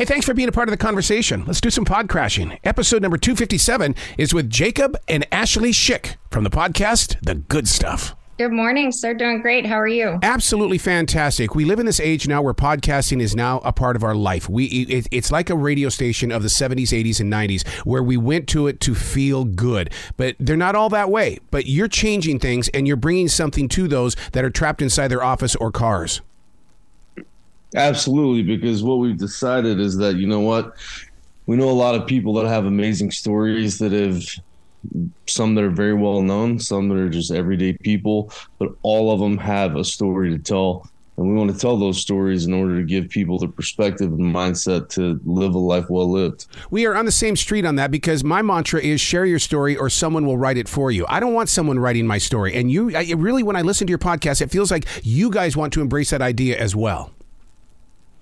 Hey, thanks for being a part of the conversation. Let's do some pod crashing. Episode number 257 is with Jacob and Ashley Schick from the podcast The Good Stuff. Good morning, sir. Doing great. How are you? Absolutely fantastic. We live in this age now where podcasting is now a part of our life. We it, it's like a radio station of the 70s, 80s, and 90s where we went to it to feel good. But they're not all that way. But you're changing things and you're bringing something to those that are trapped inside their office or cars. Absolutely, because what we've decided is that you know what, we know a lot of people that have amazing stories that have some that are very well known, some that are just everyday people, but all of them have a story to tell. And we want to tell those stories in order to give people the perspective and mindset to live a life well lived. We are on the same street on that because my mantra is share your story or someone will write it for you. I don't want someone writing my story. And you I, really, when I listen to your podcast, it feels like you guys want to embrace that idea as well.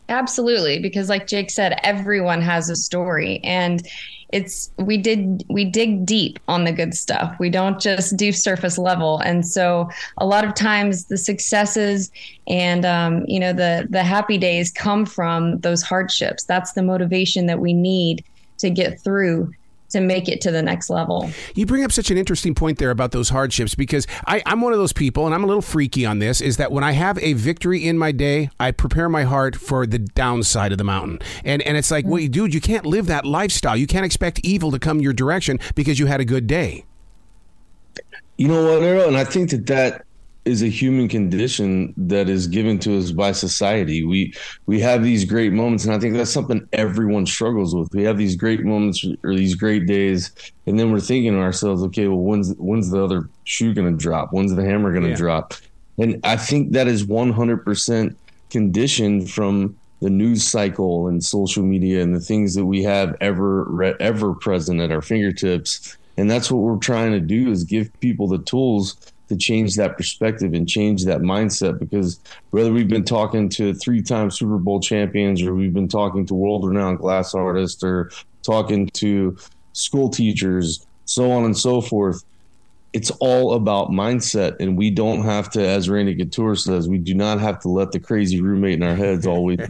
Absolutely, because like Jake said, everyone has a story and it's we did we dig deep on the good stuff. We don't just do surface level. And so a lot of times the successes and um, you know the the happy days come from those hardships. That's the motivation that we need to get through to make it to the next level. You bring up such an interesting point there about those hardships because I, am one of those people, and I'm a little freaky on this, is that when I have a victory in my day, I prepare my heart for the downside of the mountain. And and it's like, mm-hmm. well, dude, you can't live that lifestyle. You can't expect evil to come your direction because you had a good day. You know what, Earl? And I think that that is a human condition that is given to us by society. We we have these great moments, and I think that's something everyone struggles with. We have these great moments or these great days, and then we're thinking to ourselves, okay, well, when's when's the other shoe going to drop? When's the hammer going to yeah. drop? And I think that is 100% conditioned from the news cycle and social media and the things that we have ever ever present at our fingertips. And that's what we're trying to do is give people the tools to change that perspective and change that mindset because whether we've been talking to three time Super Bowl champions or we've been talking to world renowned glass artists or talking to school teachers, so on and so forth, it's all about mindset and we don't have to as randy couture says we do not have to let the crazy roommate in our heads always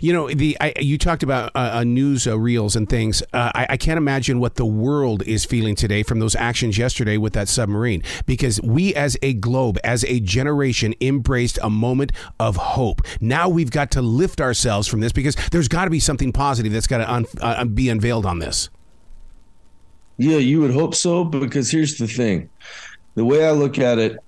you know the I, you talked about uh, uh, news uh, reels and things. Uh, I, I, can't imagine what the world is feeling today from those actions yesterday with that submarine because we as a globe as a generation embraced a moment of hope. Now we've got to lift ourselves from this because there's got to be something positive that's got to un- uh, be unveiled on this yeah, you would hope so, because here's the thing. The way I look at it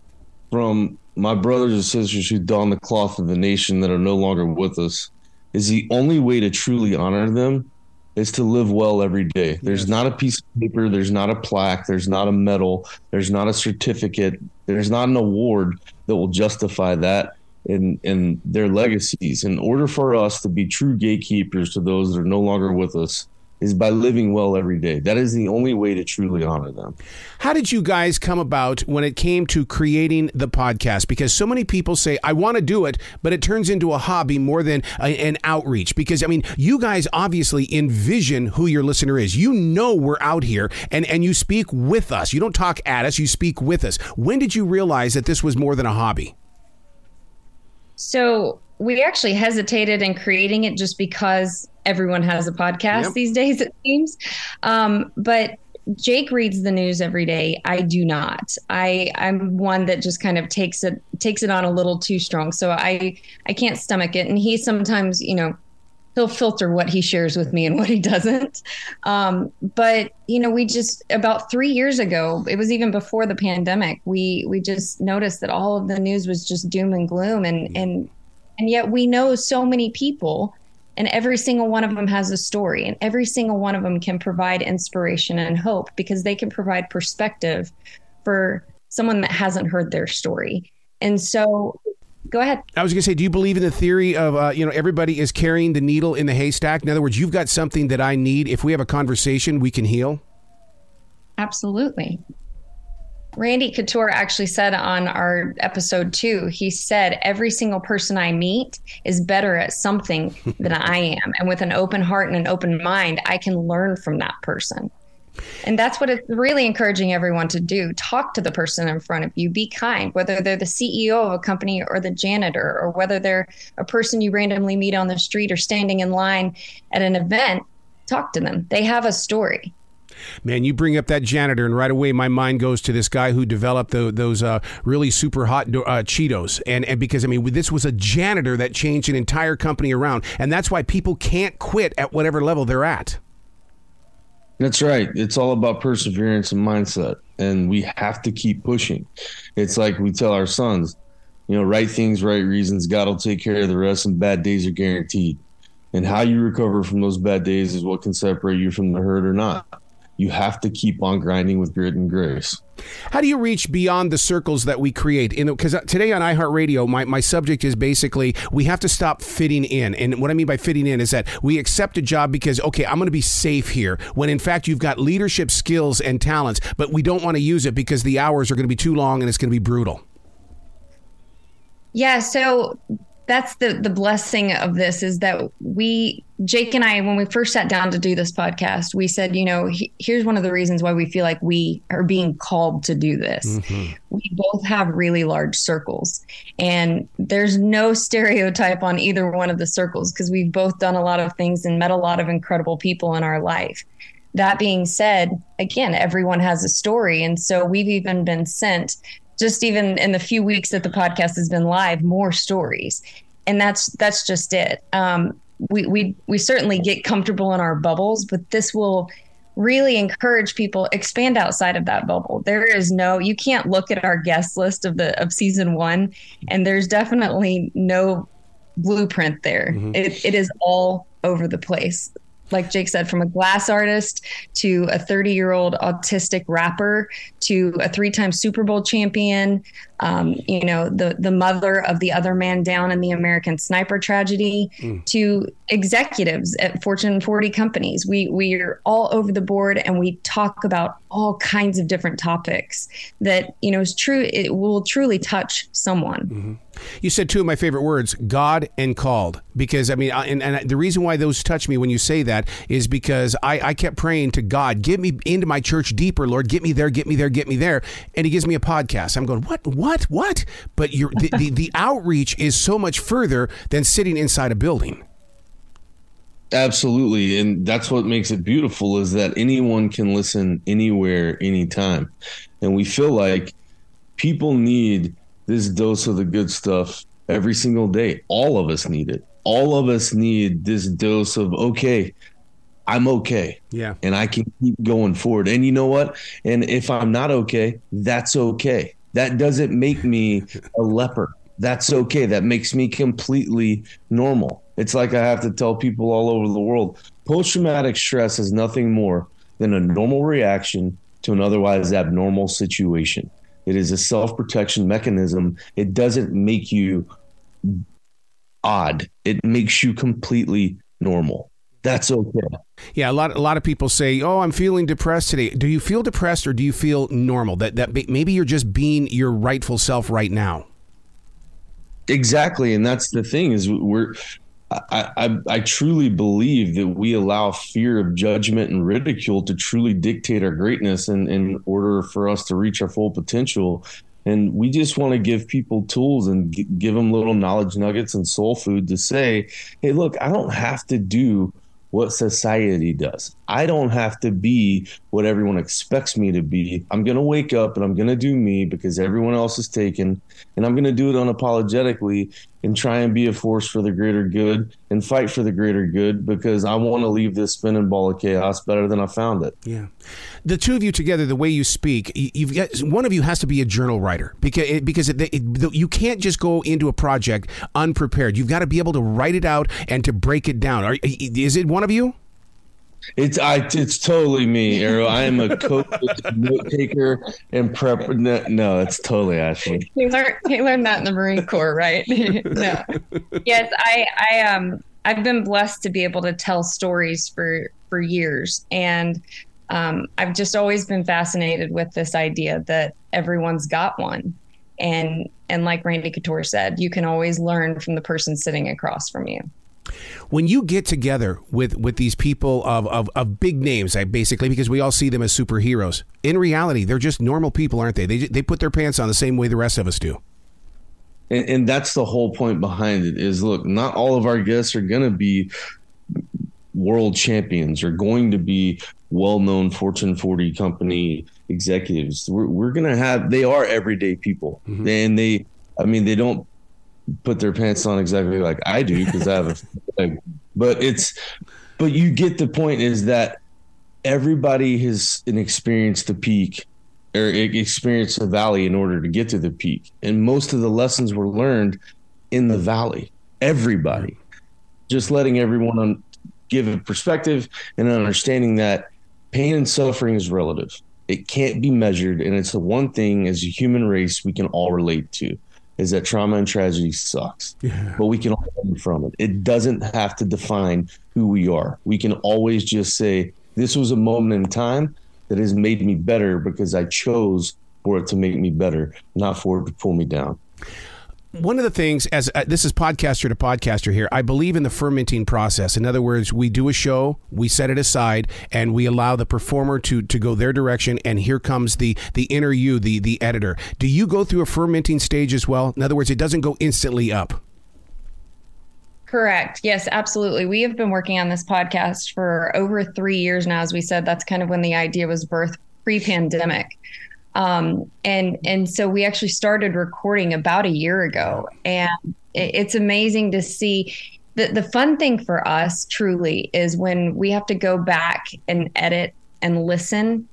from my brothers and sisters who don the cloth of the nation that are no longer with us is the only way to truly honor them is to live well every day. There's not a piece of paper, there's not a plaque, there's not a medal, there's not a certificate, there's not an award that will justify that in in their legacies. In order for us to be true gatekeepers to those that are no longer with us, is by living well every day. That is the only way to truly honor them. How did you guys come about when it came to creating the podcast? Because so many people say, I want to do it, but it turns into a hobby more than a, an outreach. Because, I mean, you guys obviously envision who your listener is. You know we're out here and, and you speak with us. You don't talk at us, you speak with us. When did you realize that this was more than a hobby? So, we actually hesitated in creating it just because everyone has a podcast yep. these days, it seems. Um, but Jake reads the news every day. I do not. I I'm one that just kind of takes it takes it on a little too strong. So I I can't stomach it. And he sometimes, you know, he'll filter what he shares with me and what he doesn't. Um, but you know, we just about three years ago, it was even before the pandemic, we we just noticed that all of the news was just doom and gloom and and and yet we know so many people and every single one of them has a story, and every single one of them can provide inspiration and hope because they can provide perspective for someone that hasn't heard their story. And so, go ahead. I was going to say, do you believe in the theory of, uh, you know, everybody is carrying the needle in the haystack? In other words, you've got something that I need. If we have a conversation, we can heal? Absolutely. Randy Couture actually said on our episode two, he said, Every single person I meet is better at something than I am. And with an open heart and an open mind, I can learn from that person. And that's what it's really encouraging everyone to do. Talk to the person in front of you. Be kind, whether they're the CEO of a company or the janitor, or whether they're a person you randomly meet on the street or standing in line at an event. Talk to them. They have a story. Man, you bring up that janitor, and right away my mind goes to this guy who developed the, those uh, really super hot uh, Cheetos. And, and because, I mean, this was a janitor that changed an entire company around. And that's why people can't quit at whatever level they're at. That's right. It's all about perseverance and mindset. And we have to keep pushing. It's like we tell our sons, you know, right things, right reasons. God will take care of the rest, and bad days are guaranteed. And how you recover from those bad days is what can separate you from the herd or not you have to keep on grinding with grit and grace. How do you reach beyond the circles that we create? Because uh, today on iHeartRadio, my, my subject is basically we have to stop fitting in. And what I mean by fitting in is that we accept a job because, okay, I'm going to be safe here, when in fact you've got leadership skills and talents, but we don't want to use it because the hours are going to be too long and it's going to be brutal. Yeah. So that's the the blessing of this is that we Jake and I when we first sat down to do this podcast we said you know he, here's one of the reasons why we feel like we are being called to do this mm-hmm. we both have really large circles and there's no stereotype on either one of the circles because we've both done a lot of things and met a lot of incredible people in our life that being said again everyone has a story and so we've even been sent just even in the few weeks that the podcast has been live, more stories. And that's that's just it. Um, we we we certainly get comfortable in our bubbles, but this will really encourage people expand outside of that bubble. There is no you can't look at our guest list of the of season 1 and there's definitely no blueprint there. Mm-hmm. It, it is all over the place like Jake said, from a glass artist to a 30 year old autistic rapper to a three time Super Bowl champion, um, you know, the, the mother of the other man down in the American sniper tragedy mm. to executives at Fortune 40 companies. We, we are all over the board and we talk about all kinds of different topics that, you know, is true. It will truly touch someone. Mm-hmm. You said two of my favorite words, God and called, because I mean, and, and the reason why those touch me when you say that is because I, I kept praying to God, get me into my church deeper, Lord, get me there, get me there, get me there. And he gives me a podcast. I'm going, what, what, what? But you the, the, the outreach is so much further than sitting inside a building. Absolutely. And that's what makes it beautiful is that anyone can listen anywhere, anytime. And we feel like people need this dose of the good stuff every single day. All of us need it. All of us need this dose of, okay, I'm okay. Yeah. And I can keep going forward. And you know what? And if I'm not okay, that's okay. That doesn't make me a leper. That's okay. That makes me completely normal. It's like I have to tell people all over the world post traumatic stress is nothing more than a normal reaction to an otherwise abnormal situation. It is a self protection mechanism. It doesn't make you odd, it makes you completely normal. That's okay. Yeah, a lot a lot of people say, "Oh, I'm feeling depressed today." Do you feel depressed or do you feel normal? That that maybe you're just being your rightful self right now. Exactly, and that's the thing is we're I, I, truly believe that we allow fear of judgment and ridicule to truly dictate our greatness in, in order for us to reach our full potential. And we just want to give people tools and g- give them little knowledge nuggets and soul food to say, hey, look, I don't have to do what society does. I don't have to be what everyone expects me to be. I'm going to wake up and I'm going to do me because everyone else is taken. And I'm going to do it unapologetically and try and be a force for the greater good and fight for the greater good because I want to leave this spinning ball of chaos better than I found it. Yeah. The two of you together, the way you speak, you've got one of you has to be a journal writer because it, because it, it, you can't just go into a project unprepared. You've got to be able to write it out and to break it down. Are, is it one of you? It's I. It's totally me, Arroe. I am a coach, note taker, and prep. No, no, it's totally Ashley. He learned, he learned that in the Marine Corps, right? no. Yes, I. I um. I've been blessed to be able to tell stories for for years, and um, I've just always been fascinated with this idea that everyone's got one, and and like Randy Couture said, you can always learn from the person sitting across from you. When you get together with, with these people of, of, of big names, basically, because we all see them as superheroes, in reality, they're just normal people, aren't they? They, they put their pants on the same way the rest of us do. And, and that's the whole point behind it is look, not all of our guests are going to be world champions or going to be well-known Fortune 40 company executives. We're, we're going to have, they are everyday people mm-hmm. and they, I mean, they don't put their pants on exactly like I do because I have a, but it's, but you get the point is that everybody has experienced the peak or experienced the valley in order to get to the peak. And most of the lessons were learned in the valley. Everybody, just letting everyone on, give a perspective and understanding that pain and suffering is relative. It can't be measured, and it's the one thing as a human race we can all relate to is that trauma and tragedy sucks. Yeah. But we can all learn from it. It doesn't have to define who we are. We can always just say, This was a moment in time that has made me better because I chose for it to make me better, not for it to pull me down one of the things as uh, this is podcaster to podcaster here i believe in the fermenting process in other words we do a show we set it aside and we allow the performer to to go their direction and here comes the the inner you the the editor do you go through a fermenting stage as well in other words it doesn't go instantly up Correct. Yes, absolutely. We have been working on this podcast for over three years now. As we said, that's kind of when the idea was birthed pre pandemic. Um, and and so we actually started recording about a year ago, and it's amazing to see. The, the fun thing for us truly is when we have to go back and edit and listen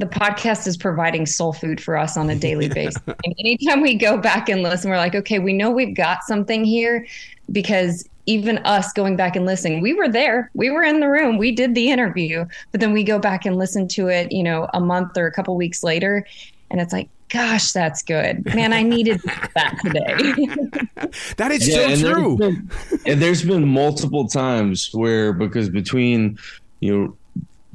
the podcast is providing soul food for us on a daily basis. and anytime we go back and listen, we're like, okay, we know we've got something here because even us going back and listening, we were there, we were in the room, we did the interview, but then we go back and listen to it, you know, a month or a couple weeks later, and it's like, gosh, that's good, man. I needed that today. that is yeah, so true. There's been, and there's been multiple times where because between you know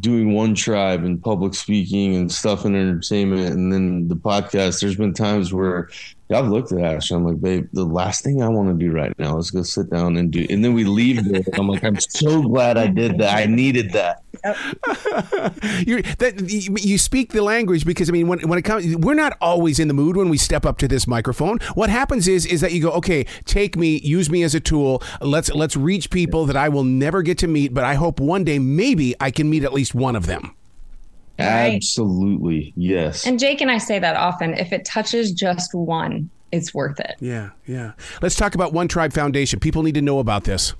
doing one tribe and public speaking and stuff and entertainment and then the podcast there's been times where I've looked at Ash. I'm like, babe, the last thing I want to do right now is go sit down and do. And then we leave there. I'm like, I'm so glad I did that. I needed that. you that you speak the language because I mean, when when it comes, we're not always in the mood when we step up to this microphone. What happens is is that you go, okay, take me, use me as a tool. Let's let's reach people that I will never get to meet, but I hope one day maybe I can meet at least one of them. Right? Absolutely. Yes. And Jake and I say that often. If it touches just one, it's worth it. Yeah, yeah. Let's talk about One Tribe Foundation. People need to know about this.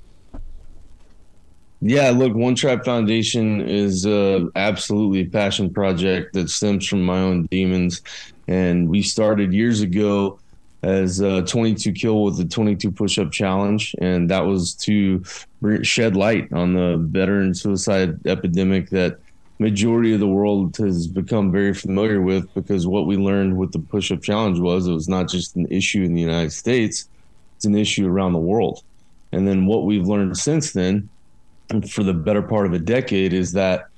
Yeah, look, One Tribe Foundation is uh, absolutely a passion project that stems from my own demons. And we started years ago as a 22 kill with the 22 push up challenge. And that was to shed light on the veteran suicide epidemic that majority of the world has become very familiar with because what we learned with the push up challenge was it was not just an issue in the United States, it's an issue around the world. And then what we've learned since then, for the better part of a decade, is that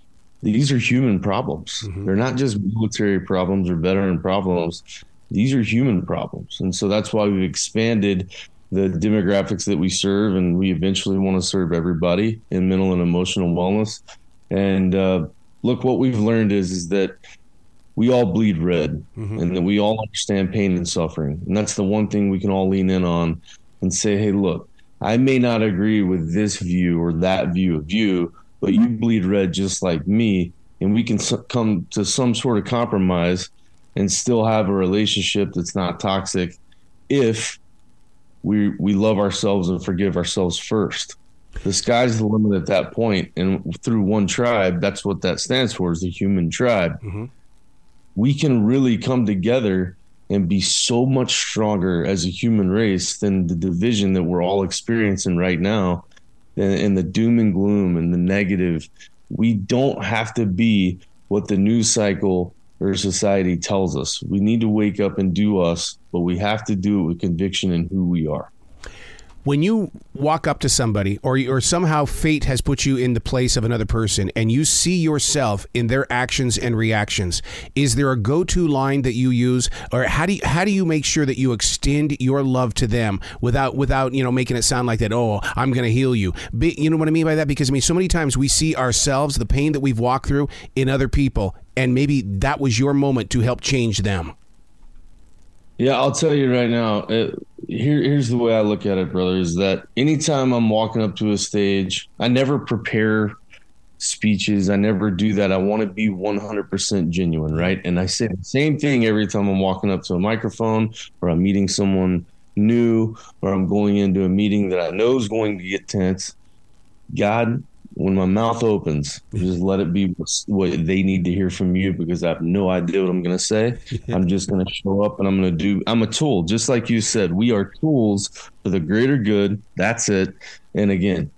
these are human problems. Mm-hmm. They're not just military problems or veteran problems. These are human problems. And so that's why we've expanded the demographics that we serve, and we eventually want to serve everybody in mental and emotional wellness. And uh, look, what we've learned is is that we all bleed red, mm-hmm. and that we all understand pain and suffering, and that's the one thing we can all lean in on and say, hey, look, I may not agree with this view or that view of you, but you bleed red just like me, and we can come to some sort of compromise and still have a relationship that's not toxic if we we love ourselves and forgive ourselves first the sky's the limit at that point and through one tribe that's what that stands for is the human tribe. Mm-hmm. we can really come together and be so much stronger as a human race than the division that we're all experiencing right now and, and the doom and gloom and the negative. We don't have to be what the news cycle or society tells us. We need to wake up and do us but we have to do it with conviction in who we are when you walk up to somebody or or somehow fate has put you in the place of another person and you see yourself in their actions and reactions is there a go-to line that you use? Or how do you, how do you make sure that you extend your love to them without without you know making it sound like that oh I'm going to heal you. You know what I mean by that? Because I mean so many times we see ourselves the pain that we've walked through in other people and maybe that was your moment to help change them yeah, I'll tell you right now. It, here, here's the way I look at it, brother. Is that anytime I'm walking up to a stage, I never prepare speeches. I never do that. I want to be 100% genuine, right? And I say the same thing every time I'm walking up to a microphone or I'm meeting someone new or I'm going into a meeting that I know is going to get tense. God, when my mouth opens, just let it be what they need to hear from you because I have no idea what I'm going to say. I'm just going to show up and I'm going to do, I'm a tool. Just like you said, we are tools for the greater good. That's it. And again,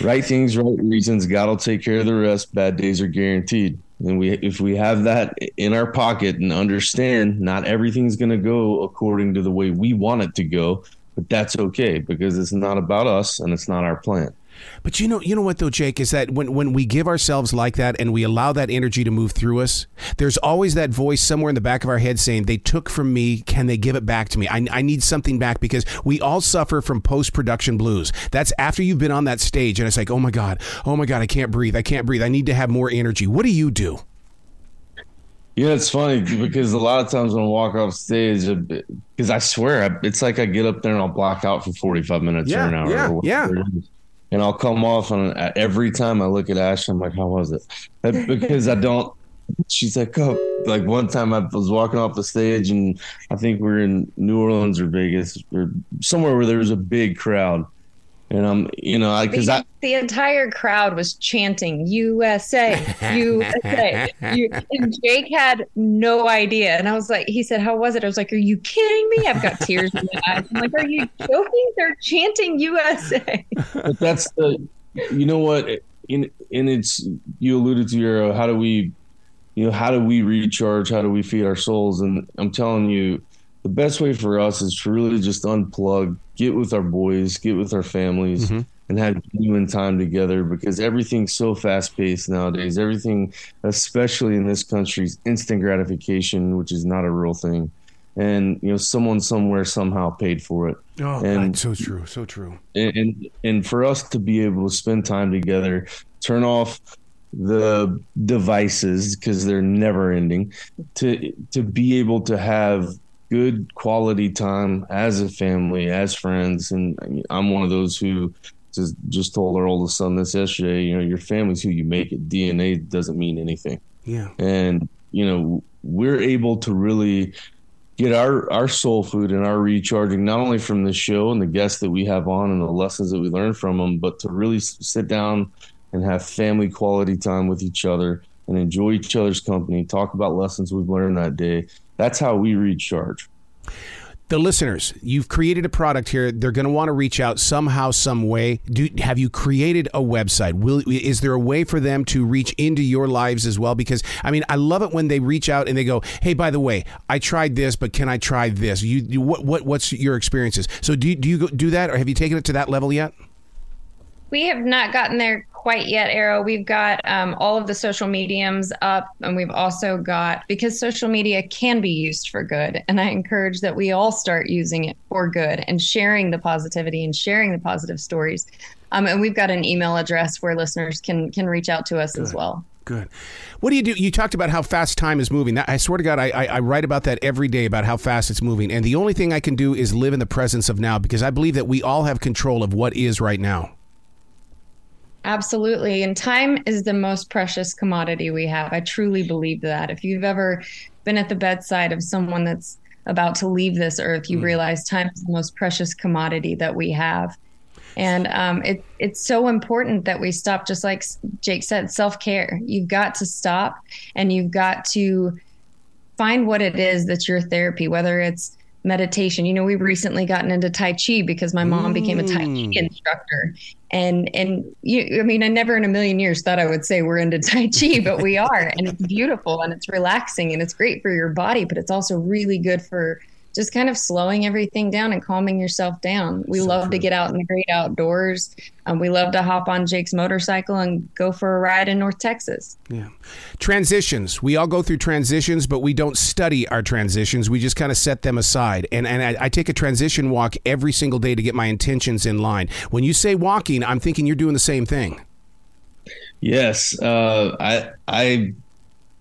right things, right reasons. God will take care of the rest. Bad days are guaranteed. And we, if we have that in our pocket and understand not everything's going to go according to the way we want it to go, but that's okay because it's not about us and it's not our plan. But you know, you know what though, Jake, is that when when we give ourselves like that and we allow that energy to move through us, there's always that voice somewhere in the back of our head saying, "They took from me. Can they give it back to me? I, I need something back." Because we all suffer from post production blues. That's after you've been on that stage and it's like, "Oh my god, oh my god, I can't breathe. I can't breathe. I need to have more energy." What do you do? Yeah, it's funny because a lot of times when I walk off stage, uh, because I swear it's like I get up there and I'll block out for 45 minutes yeah, or an hour. Yeah, yeah and I'll come off and every time I look at Ash, I'm like, how was it? Because I don't. She's like, oh, like one time I was walking off the stage and I think we are in New Orleans or Vegas or somewhere where there was a big crowd, and I'm, you know, I because I, the entire crowd was chanting USA, USA. you, and Jake had no idea. And I was like, he said, How was it? I was like, Are you kidding me? I've got tears in my eyes. I'm like, Are you joking? They're chanting USA. But that's the, you know what? In, and it's, you alluded to your, how do we, you know, how do we recharge? How do we feed our souls? And I'm telling you, the best way for us is to really just unplug, get with our boys, get with our families, mm-hmm. and have genuine time together because everything's so fast paced nowadays. Everything, especially in this country, is instant gratification, which is not a real thing. And you know, someone somewhere somehow paid for it. Oh, and, God, so true, so true. And, and and for us to be able to spend time together, turn off the devices because they're never ending to to be able to have good quality time as a family, as friends. And I'm one of those who just just told our oldest son this yesterday. You know, your family's who you make it. DNA doesn't mean anything. Yeah. And you know, we're able to really get our our soul food and our recharging not only from the show and the guests that we have on and the lessons that we learn from them, but to really sit down and have family quality time with each other and enjoy each other's company, talk about lessons we've learned that day, that's how we recharge the listeners, you've created a product here. They're going to want to reach out somehow, some way. Do have you created a website? Will is there a way for them to reach into your lives as well? Because I mean, I love it when they reach out and they go, "Hey, by the way, I tried this, but can I try this?" You, you what, what what's your experiences? So do you, do you do that, or have you taken it to that level yet? We have not gotten there quite yet, Arroe. We've got um, all of the social mediums up, and we've also got because social media can be used for good. And I encourage that we all start using it for good and sharing the positivity and sharing the positive stories. Um, and we've got an email address where listeners can can reach out to us good. as well. Good. What do you do? You talked about how fast time is moving. I swear to God, I, I, I, write about that every day about how fast it's moving. And the only thing I can do is live in the presence of now because I believe that we all have control of what is right now. Absolutely. And time is the most precious commodity we have. I truly believe that. If you've ever been at the bedside of someone that's about to leave this earth, you mm. realize time is the most precious commodity that we have. And um, it, it's so important that we stop, just like Jake said, self care. You've got to stop and you've got to find what it is that's your therapy, whether it's meditation. You know, we've recently gotten into Tai Chi because my mom mm. became a Tai Chi mm. instructor. And and you I mean, I never in a million years thought I would say we're into Tai Chi, but we are. and it's beautiful and it's relaxing and it's great for your body, but it's also really good for just kind of slowing everything down and calming yourself down. We so love true. to get out in the great outdoors. Um, we love to hop on Jake's motorcycle and go for a ride in North Texas. Yeah. Transitions. We all go through transitions, but we don't study our transitions. We just kind of set them aside. And, and I, I take a transition walk every single day to get my intentions in line. When you say walking, I'm thinking you're doing the same thing. Yes. Uh, I, I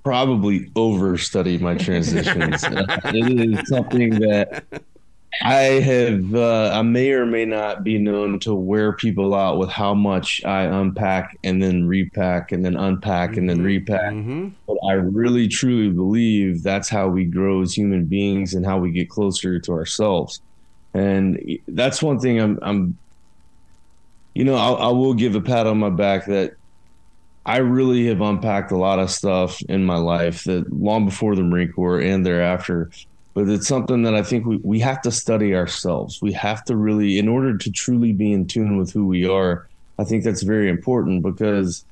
probably overstudy my transitions. it is something that I have. Uh, I may or may not be known to wear people out with how much I unpack and then repack and then unpack and then mm-hmm. repack. Mm-hmm. But I really truly believe that's how we grow as human beings and how we get closer to ourselves. And that's one thing I'm. I'm you know, I, I will give a pat on my back that I really have unpacked a lot of stuff in my life that long before the Marine Corps and thereafter. But it's something that I think we, we have to study ourselves. We have to really, in order to truly be in tune with who we are, I think that's very important because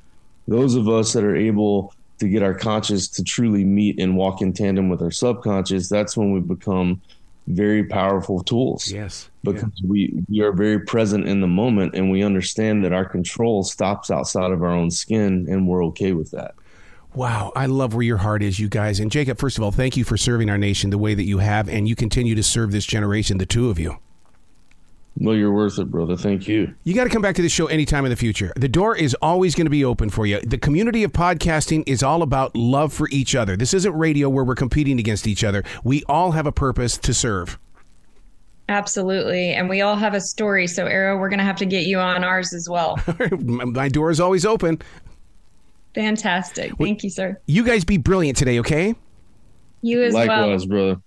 those of us that are able to get our conscious to truly meet and walk in tandem with our subconscious, that's when we become very powerful tools. Yes. Because yeah. we, we are very present in the moment and we understand that our control stops outside of our own skin and we're okay with that. Wow, I love where your heart is, you guys. And Jacob, first of all, thank you for serving our nation the way that you have, and you continue to serve this generation, the two of you. Well, you're worth it, brother. Thank you. You got to come back to this show anytime in the future. The door is always going to be open for you. The community of podcasting is all about love for each other. This isn't radio where we're competing against each other. We all have a purpose to serve. Absolutely. And we all have a story. So, Arroe, we're going to have to get you on ours as well. My door is always open. Fantastic. Thank well, you, sir. You guys be brilliant today, okay? You as Likewise, well. Likewise, brother.